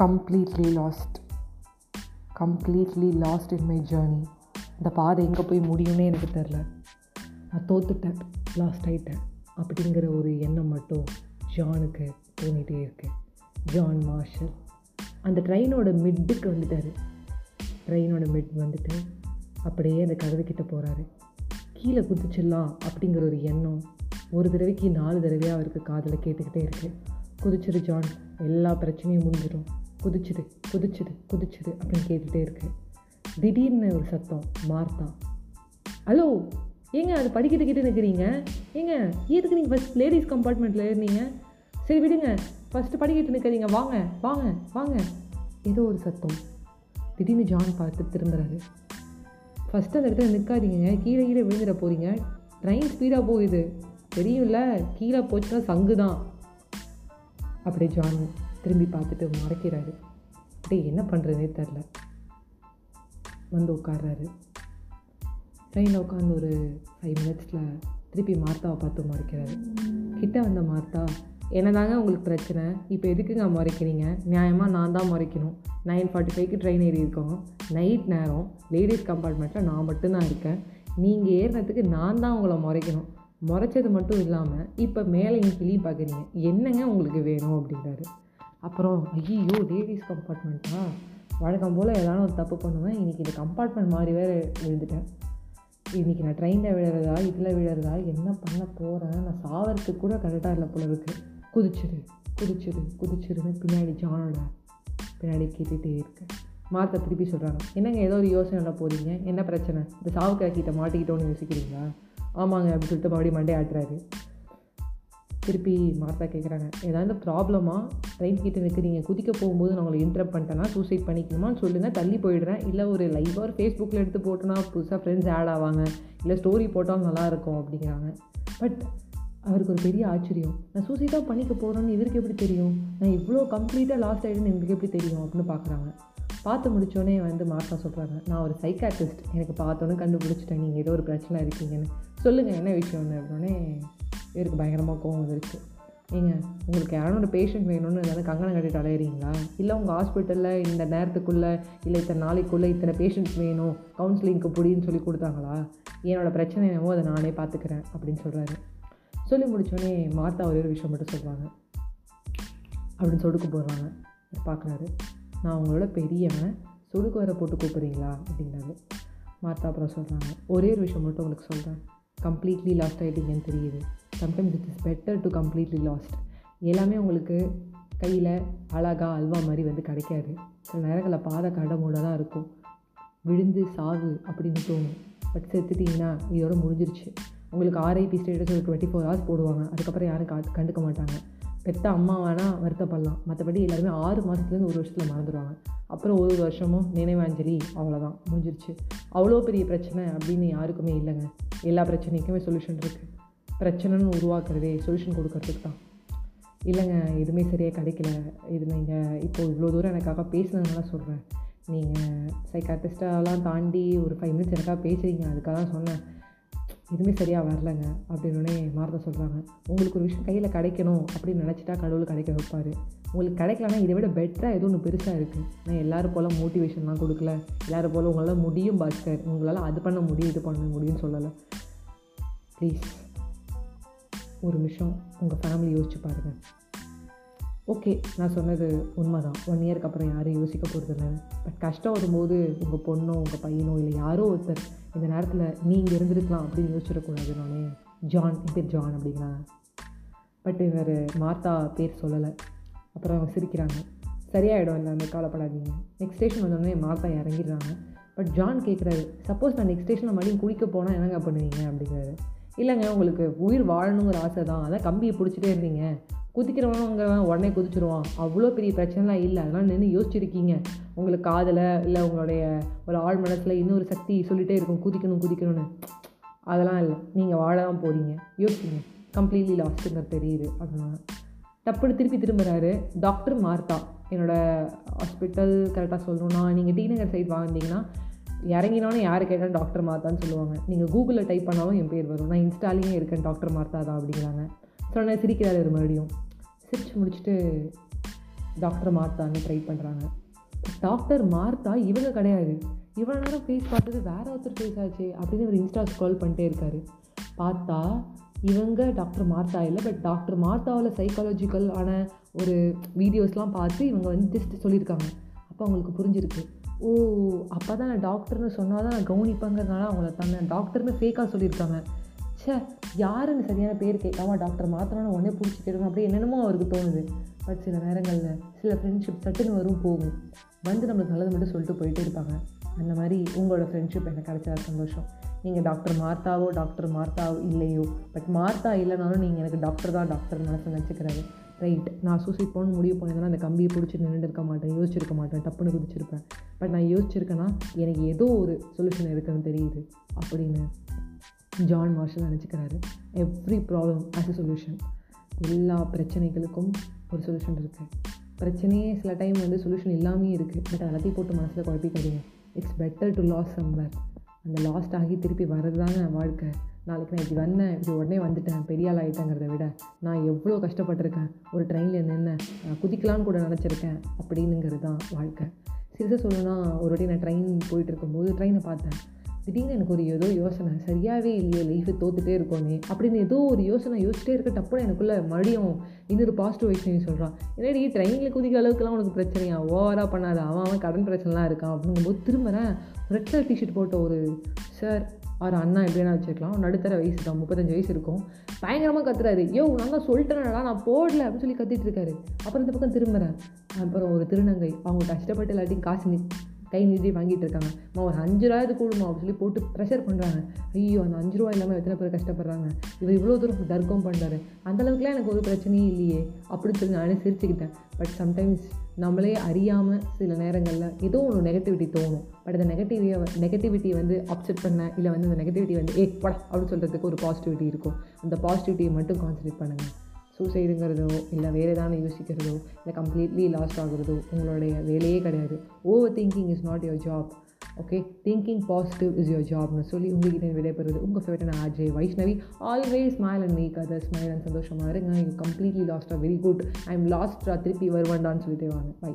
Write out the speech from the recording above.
Completely lost completely lost in my journey இந்த பாதை எங்கே போய் முடியும்னே எனக்கு தெரில நான் தோத்துட்டேன். லாஸ்ட் ஆகிட்டேன் அப்படிங்கிற ஒரு எண்ணம் மட்டும் ஜானுக்கு தோணிகிட்டே இருக்கு. ஜான் மார்ஷல் அந்த ட்ரெயினோட மிட்டுக்கு வந்துட்டார். ட்ரெயினோட மிட் வந்துட்டு அப்படியே அந்த கதவைக்கிட்ட போகிறாரு கீழே குதிச்சிடலாம் அப்படிங்கிற ஒரு எண்ணம் ஒரு தடவைக்கு நாலு தடவையாக அவருக்கு காதில் கேட்டுக்கிட்டே இருக்குது குதிச்சிரு ஜான் எல்லா பிரச்சனையும் முடிஞ்சிடும் குதிச்சுது குதிச்சுது குதிச்சுது அப்படின்னு கேட்டுகிட்டே இருக்கு. திடீர்னு ஒரு சத்தம் மார்த்தா. ஹலோ ஏங்க அது படிக்கிட்டுக்கிட்டு நிற்கிறீங்க ஏங்க எதுக்கு நீங்கள் ஃபஸ்ட் லேடிஸ் கம்பார்ட்மெண்ட்டில் இருந்தீங்க சரி விடுங்க ஃபஸ்ட்டு படிக்கிட்டு நிற்கிறீங்க வாங்க வாங்க வாங்க. ஏதோ ஒரு சத்தம். திடீர்னு ஜான் பார்த்து திரும்புறாரு. ஃபஸ்ட்டு அந்த இடத்துல நிற்காதீங்க கீழே கீழே விழுந்துட போகிறீங்க ட்ரெயின் ஸ்பீடாக போகுது. தெரியும்ல கீழே போச்சுன்னா சங்கு தான் அப்படியே ஜான் திரும்பி பார்த்துட்டு மறைக்கிறாரு. அப்படியே என்ன பண்ணுறதுனே தெரில. வந்து உட்காடுறாரு ட்ரெயினில் உட்காந்து ஒரு ஃபைவ் மினிட்ஸில் திருப்பி மார்த்தாவை பார்த்து மறைக்கிறாரு. கிட்ட வந்த மார்த்தா என்ன தாங்க உங்களுக்கு பிரச்சனை? இப்போ எதுக்குங்க முறைக்கிறீங்க? நியாயமாக நான் தான் முறைக்கணும். நைன் ஃபார்ட்டி ஃபைவ்க்கு ட்ரெயின் ஏறி இருக்கோம். நைட் நேரம். லேடிஸ் கம்பார்ட்மெண்ட்டில் நான் மட்டும்தான் இருக்கேன். நீங்கள் ஏறினதுக்கு நான் தான் உங்களை முறைக்கணும். முறைச்சது மட்டும் இல்லாமல் இப்போ மேலே இங்கே கிளி பார்க்குறீங்க என்னங்க உங்களுக்கு வேணும்? அப்படின்றாரு. அப்புறம் ஐயோ லேடிஸ் கம்பார்ட்மெண்ட்டா வழக்கம் போல் ஏதாவது ஒரு தப்பு பண்ணுவேன். இன்றைக்கி இந்த கம்பார்ட்மெண்ட் மாதிரி வேறு விழுந்துட்டேன் இன்றைக்கி நான் ட்ரெயினில் விழுறதா இதில் விழுறதா என்ன பண்ண போகிறேன் நான் சாவறதுக்கு கூட கரெக்டாக இல்லை போல இருக்கு. குதிச்சிரு குதிச்சிரு குதிச்சிருன்னு பின்னாடி ஜானோட பின்னாடி கேட்டுகிட்டே இருக்கேன். மாற்ற திருப்பி சொல்கிறாங்க என்னங்க ஏதோ ஒரு யோசனையில் போகிறீங்க என்ன பிரச்சனை? இந்த சாவுக்காக்கிட்ட மாட்டிக்கிட்டோன்னு யோசிக்கிறீங்களா? ஆமாங்க அப்படின்னு சொல்லிட்டு மறுபடியும் மண்டே ஆட்டுறாரு. திருப்பி மார்த்தா கேட்குறாங்க ஏதாவது ப்ராப்ளமாக ட்ரெயின் கிட்ட நீங்கள் குதிக்க போகும்போது நான் உங்களை இன்டரப்ட் பண்ணிட்டேன்னா சூசைட் பண்ணிக்கணுமான்னு சொல்லுங்கள் தள்ளி போயிடுறேன். இல்லை ஒரு லைவாக ஒரு ஃபேஸ்புக்கில் எடுத்து போட்டோன்னா புதுசாக ஃப்ரெண்ட்ஸ் ஆட் ஆவாங்க. இல்லை ஸ்டோரி போட்டால் நல்லாயிருக்கும் அப்படிங்கிறாங்க. பட் அவருக்கு ஒரு பெரிய ஆச்சரியம். நான் சூசைடாக பண்ணிக்க போகிறேன்னு இவருக்கு எப்படி தெரியும்? நான் இவ்வளோ கம்ப்ளீட்டாக லாஸ்ட் ஆகிடுன்னு எங்களுக்கு எப்படி தெரியும் அப்படின்னு பார்க்குறாங்க பார்த்து முடித்தோடனே வந்து மார்த்தா சொல்கிறாங்க நான் ஒரு சைக்காட்ரிஸ்ட் எனக்கு பார்த்தோன்னே கண்டுபிடிச்சிட்டேன். நீங்கள் ஏதோ ஒரு பிரச்சனை இருக்கீங்கன்னு. சொல்லுங்கள் என்ன விஷயம்னு? அப்படின்னே இவருக்கு பயங்கரமாக கோவம் வந்துருச்சு ஏங்க உங்களுக்கு யாரும் ஒரு பேஷண்ட் வேணும்னு எதாவது கங்கணம் கட்டிட்டு அலையிறீங்களா? இல்லை உங்கள் ஹாஸ்பிட்டலில் இந்த நேரத்துக்குள்ளே இல்லை இத்தனை நாளைக்குள்ளே இத்தனை பேஷண்ட்ஸ் வேணும் கவுன்சிலிங்க்கு புடின்னு சொல்லி கொடுத்தாங்களா? என்னோடய பிரச்சனை என்னவோ அதை நானே பார்த்துக்கிறேன் அப்படின்னு சொல்கிறாரு சொல்லி முடித்தோடனே மார்த்தா ஒரே ஒரு விஷயம் மட்டும் சொல்கிறாங்க அப்படின்னு சொடுக்கு போடுறாங்க. பார்க்குறாரு. நான் உங்களோட பெரியவன் சொடுக்கு வர போட்டு கூப்பிட்றீங்களா? அப்படிங்கிறாரு. மார்த்தா அப்புறம் சொல்கிறாங்க ஒரே ஒரு விஷயம் மட்டும் உங்களுக்கு சொல்கிறேன் கம்ப்ளீட்லி லாஸ்ட் ஆகிட்டீங்கன்னு தெரியுது. Sometimes it is better to completely lost எல்லாமே உங்களுக்கு கையில் அழகா அல்வா மாதிரி வந்து கிடைக்காது. சில நேரங்களில் பாதை கடை தான் இருக்கும். விழுந்து சாவு அப்படின்னு தோணும். பட் செத்துட்டிங்கன்னா இதோட முடிஞ்சிருச்சு. உங்களுக்கு ஆர்ஐபி ஸ்டேட்டஸ் ஒரு டுவெண்ட்டி ஃபோர் ஹவர்ஸ் போடுவாங்க. அதுக்கப்புறம் யாரும் கா கண்டுக்க மாட்டாங்க. பெத்த அம்மா வேணால் வருத்தப்படலாம். மற்றபடி எல்லாருமே ஆறு மாதத்துலேருந்து ஒரு வருஷத்தில் மறந்துடுவாங்க அப்புறம் ஒரு வருஷமும் நினைவாஞ்சலி அவ்வளோதான் முடிஞ்சிருச்சு. அவ்வளோ பெரிய பிரச்சனை அப்படின்னு யாருக்குமே இல்லைங்க. எல்லா பிரச்சனைக்குமே சொல்யூஷன் இருக்குது பிரச்சனைன்னு உருவாக்குறதே சொல்யூஷன் கொடுக்கறதுக்கு தான் இல்லைங்க எதுவுமே சரியாக கிடைக்கல. இது நீங்கள் இப்போது இவ்வளோ தூரம் எனக்காக பேசுனதுனால சொல்கிறேன் நீங்கள் சைக்காட்டிஸ்டெல்லாம் தாண்டி ஒரு ஃபைவ் மினிட்ஸ் எனக்காக பேசுகிறீங்க அதுக்காக தான் சொன்னேன். எதுவுமே சரியாக வரலங்க அப்படின்னே மாறத சொல்கிறாங்க உங்களுக்கு ஒரு விஷயம் கையில் கிடைக்கணும் அப்படின்னு நினச்சிட்டா கடவுள் கிடைக்க வைப்பார். உங்களுக்கு கிடைக்கலனா இதை விட பெட்டராக எதுவும் ஒன்று பெருசாக இருக்குது நான் எல்லோரும் போல் மோட்டிவேஷன்லாம் கொடுக்கல. எல்லோரும் போல் உங்களால் முடியும் பாஸ்கர். உங்களால் அது பண்ண முடியும் இது பண்ண முடியும்னு சொல்லலை. ப்ளீஸ் ஒரு நிமிஷம் உங்கள் ஃபேமிலி யோசிச்சு பாருங்கள் ஓகே நான் சொன்னது உண்மை தான் ஒன் இயருக்கு அப்புறம் யாரும் யோசிக்க போகிறது இல்லை பட் கஷ்டம் வரும்போது உங்கள் பொண்ணோ உங்கள் பையனோ இல்லை யாரோ ஒருத்தர் இந்த நேரத்தில் நீங்கள் இருந்திருக்கலாம் அப்படின்னு யோசிச்சிடக்கூடாது நானே. ஜான் என் பேர் ஜான் அப்படிங்களா பட் இவர் மார்த்தா பேர் சொல்லலை. அப்புறம் அவங்க சிரிக்கிறாங்க. சரியாயிடும் இல்லை அந்த கவலைப்படாதீங்க. நெக்ஸ்ட் ஸ்டேஷன் வந்தோடனே மார்த்தா இறங்கிடுறாங்க. பட் ஜான் கேட்குறாரு சப்போஸ் நான் நெக்ஸ்ட் ஸ்டேஷனில் மறுபடியும் குளிக்க போனால் என்னங்க பண்ணுவீங்க? அப்படிங்கிறாரு. இல்லைங்க உங்களுக்கு உயிர் வாழணுங்கிற ஆசை தான். அதான் கம்பியை பிடிச்சிட்டே இருந்தீங்க. குதிக்கிறவனுங்கிறவன் உடனே குதிச்சிருவான். அவ்வளோ பெரிய பிரச்சனைலாம் இல்லை. அதெல்லாம் நின்று யோசிச்சிருக்கீங்க. உங்களுக்கு காதலை இல்லை உங்களுடைய ஒரு ஆள் மனசில் இன்னொரு சக்தி சொல்லிகிட்டே இருக்கும். குதிக்கணும் குதிக்கணும்னு. அதெல்லாம் இல்லை. நீங்கள் வாழ தான் போகிறீங்க யோசிச்சிங்க கம்ப்ளீட்லி லாஸ்ட்டுங்கிறது தெரியுது. அப்படின்னா டப்புன்னு திருப்பி திரும்புகிறாரு டாக்டர் மார்த்தா. என்னோடய ஹாஸ்பிட்டல் கரெக்டாக சொல்லணும்னா நீங்கள் டி நகர் சைட் வாங்கினீங்கன்னா இறங்கினோன்னு யார் கேட்டாலும் டாக்டர் மார்த்தான்னு சொல்லுவாங்க. நீங்கள் கூகுளில் டைப் பண்ணாலும் என் பேர் வரும். நான் இன்ஸ்டாலேயே இருக்கேன் டாக்டர் மார்த்தா தான் அப்படிங்கிறாங்க. சொன்ன சிரிக்கிறாரு மறுபடியும். சிரிச்சு முடிச்சுட்டு டாக்டர் மார்த்தான்னு ட்ரை பண்ணுறாங்க டாக்டர் மார்த்தா இவங்க கிடையாது. இவ்வளோ நேரம் ஃபேஸ் பார்த்தது வேற ஒருத்தர் ஃபேஸ் ஆச்சு அப்படின்னு ஒரு இன்ஸ்டா ஸ்க்ரால் பண்ணிட்டே இருக்காரு. பார்த்தா இவங்க டாக்டர் மார்த்தா இல்லை பட் டாக்டர் மார்த்தாவில் சைக்காலஜிக்கல் ஆன ஒரு வீடியோஸ்லாம் பார்த்து இவங்க வந்து ஜஸ்ட் சொல்லியிருக்காங்க. அப்போ அவங்களுக்கு புரிஞ்சிருக்கு. ஓ அப்போ தான் நான் டாக்டர்னு சொன்னால் தான் நான் கவனிப்பேங்கிறதுனால அவங்கள தானே டாக்டர்னு ஃபேக்காக சொல்லியிருக்காங்க. ச்சே யாருன்னு சரியான பேர் கேட்காம டாக்டர் மாற்றணும்னு உடனே பிடிச்சி கேட்கணும். அப்படியே என்னென்னமோ அவருக்கு தோணுது. பட் சில நேரங்களில் சில ஃப்ரெண்ட்ஷிப் சட்டுன்னு வரும் போகும். வந்து நம்மளுக்கு நல்லது மட்டும் சொல்லிட்டு போயிட்டே இருப்பாங்க. அந்த மாதிரி உங்களோட ஃப்ரெண்ட்ஷிப் எனக்கு கிடைச்சா சந்தோஷம். நீங்கள் டாக்டர் மார்த்தாவோ டாக்டர் மார்த்தாவோ இல்லையோ பட் மார்த்தா இல்லைனாலும் நீங்கள் எனக்கு டாக்டர் தான் டாக்டர் மனசு நினச்சிக்கிறாரு ரைட் நான் சூசைட் போகணும் முடிவு பண்ணியிருந்தேன்னா அந்த கம்பியை பிடிச்சி நின்றுட்டு இருக்க மாட்டேன் யோசிச்சிருக்க மாட்டேன் டப்புன்னு குதிச்சிருப்பேன். பட் நான் யோசிச்சிருக்கேன்னா எனக்கு ஏதோ ஒரு சொல்யூஷன் இருக்குன்னு தெரியுது அப்படின்னு John Marshall நினச்சிக்கிறாரு. Every problem has a solution எல்லா பிரச்சனைகளுக்கும் ஒரு சொல்யூஷன் இருக்குது பிரச்சனையே சில டைம் வந்து சொல்யூஷன் இல்லாமே இருக்குது பட் எல்லாத்தையும் போட்டு மனசில் குழப்பிக்காதீங்க. It's better to lose somewhere அந்த லாஸ்ட் ஆகி திருப்பி வர்றது தானே வாழ்க்கை. நாளைக்கு நான் இப்படி வந்தேன் இப்படி உடனே வந்துட்டேன் பெரிய ஆள் ஆகிட்டேங்கிறத விட நான் எவ்வளோ கஷ்டப்பட்டிருக்கேன் ஒரு ட்ரெயினில் நின்று குதிக்கலான்னு கூட நினச்சிருக்கேன் அப்படின்னுங்கிறது தான் வாழ்க்கை. சிறுசாக சொல்லணும்னா ஒரு வாட்டி நான் ட்ரெயின் போயிட்டு இருக்கும்போது ட்ரெயினை பார்த்தேன். திடீர்னு எனக்கு ஒரு ஏதோ யோசனை சரியாகவே இல்லையே லைஃபை தோத்துட்டே இருக்கோமே அப்படின்னு ஏதோ ஒரு யோசனை யோசிச்சிட்டே இருக்க டப்புன்னு எனக்குள்ளே மறுபடியும் இன்னொரு பாசிட்டிவ் விஷயம் சொல்கிறான் என்னடி ட்ரெயினில் குதிக்க அளவுக்குலாம் உனக்கு பிரச்சனையா? ஓவராக பண்ணாத அவன் அவன் கடன் பிரச்சனைலாம் இருக்கான் அப்படிங்கும்போது திரும்புகிறேன் ரெட் கலர் டிஷர்ட் போட்ட ஒரு சார் அவர் அண்ணா எப்படின்னா வச்சுருக்கலாம். நடுத்தர வயசு தான் முப்பத்தஞ்சு வயசு இருக்கும். பயங்கரமாக கத்துறாரு. ஐயோ நாங்கள் சொல்லிட்டேனடா நான் போடல அப்படின்னு சொல்லி கத்திட்டு இருக்காரு. அப்புறம் இந்த பக்கம் திரும்புகிறேன் அப்புறம் ஒரு திருநங்கை. அவங்க கஷ்டப்பட்டு எல்லாத்தையும் காசு கை நிறுத்தி வாங்கிட்டு இருக்காங்க. அம்மா ஒரு அஞ்சு ரூபாய் கூடுமா அப்படின்னு சொல்லி போட்டு ப்ரெஷர் பண்ணுறாங்க ஐயோ அந்த அஞ்சு ரூபா இல்லாமல் எத்தனை பேர் கஷ்டப்படுறாங்க. இவர் இவ்வளோ தூரம் தர்க்கம் பண்ணுறாரு அந்தளவுக்குலாம் எனக்கு ஒரு பிரச்சனையும் இல்லையே அப்படின்னு சொல்லி நானே சிரிச்சுக்கிட்டேன். பட் சம்டைம்ஸ் நம்மளே அறியாமல் சில நேரங்களில் ஏதோ ஒன்று நெகட்டிவிட்டி தோணும். பட் அந்த நெகட்டிவியை நெகட்டிவிட்டி வந்து அப்செட் பண்ண இல்லை வந்து அந்த நெகட்டிவிட்டி வந்து ஏ பட அப்படின்னு சொல்கிறதுக்கு ஒரு பாசிட்டிவிட்டி இருக்கும். அந்த பாசிட்டிவிட்டியை மட்டும் கான்சன்ட்ரேட் பண்ணுங்கள் சூசைடுங்கிறதோ இல்லை வேறு ஏதாவது யோசிக்கிறதோ இல்லை கம்ப்ளீட்லி லாஸ்ட் ஆகுறதோ உங்களுடைய வேலையே கிடையாது. Over thinking is not your job okay thinking positive is your ஜாப்னு சொல்லி உங்ககிட்ட விடைபெறுவது. உங்கள் ஃபேவரட்டான RJ Vaishnavi. Always smile and make other smile and சந்தோஷமாக இருங்க. You completely lost ah very good I am lost திருப்பி வருவாண்டான்னு சொல்லிட்டு வாங்க. பை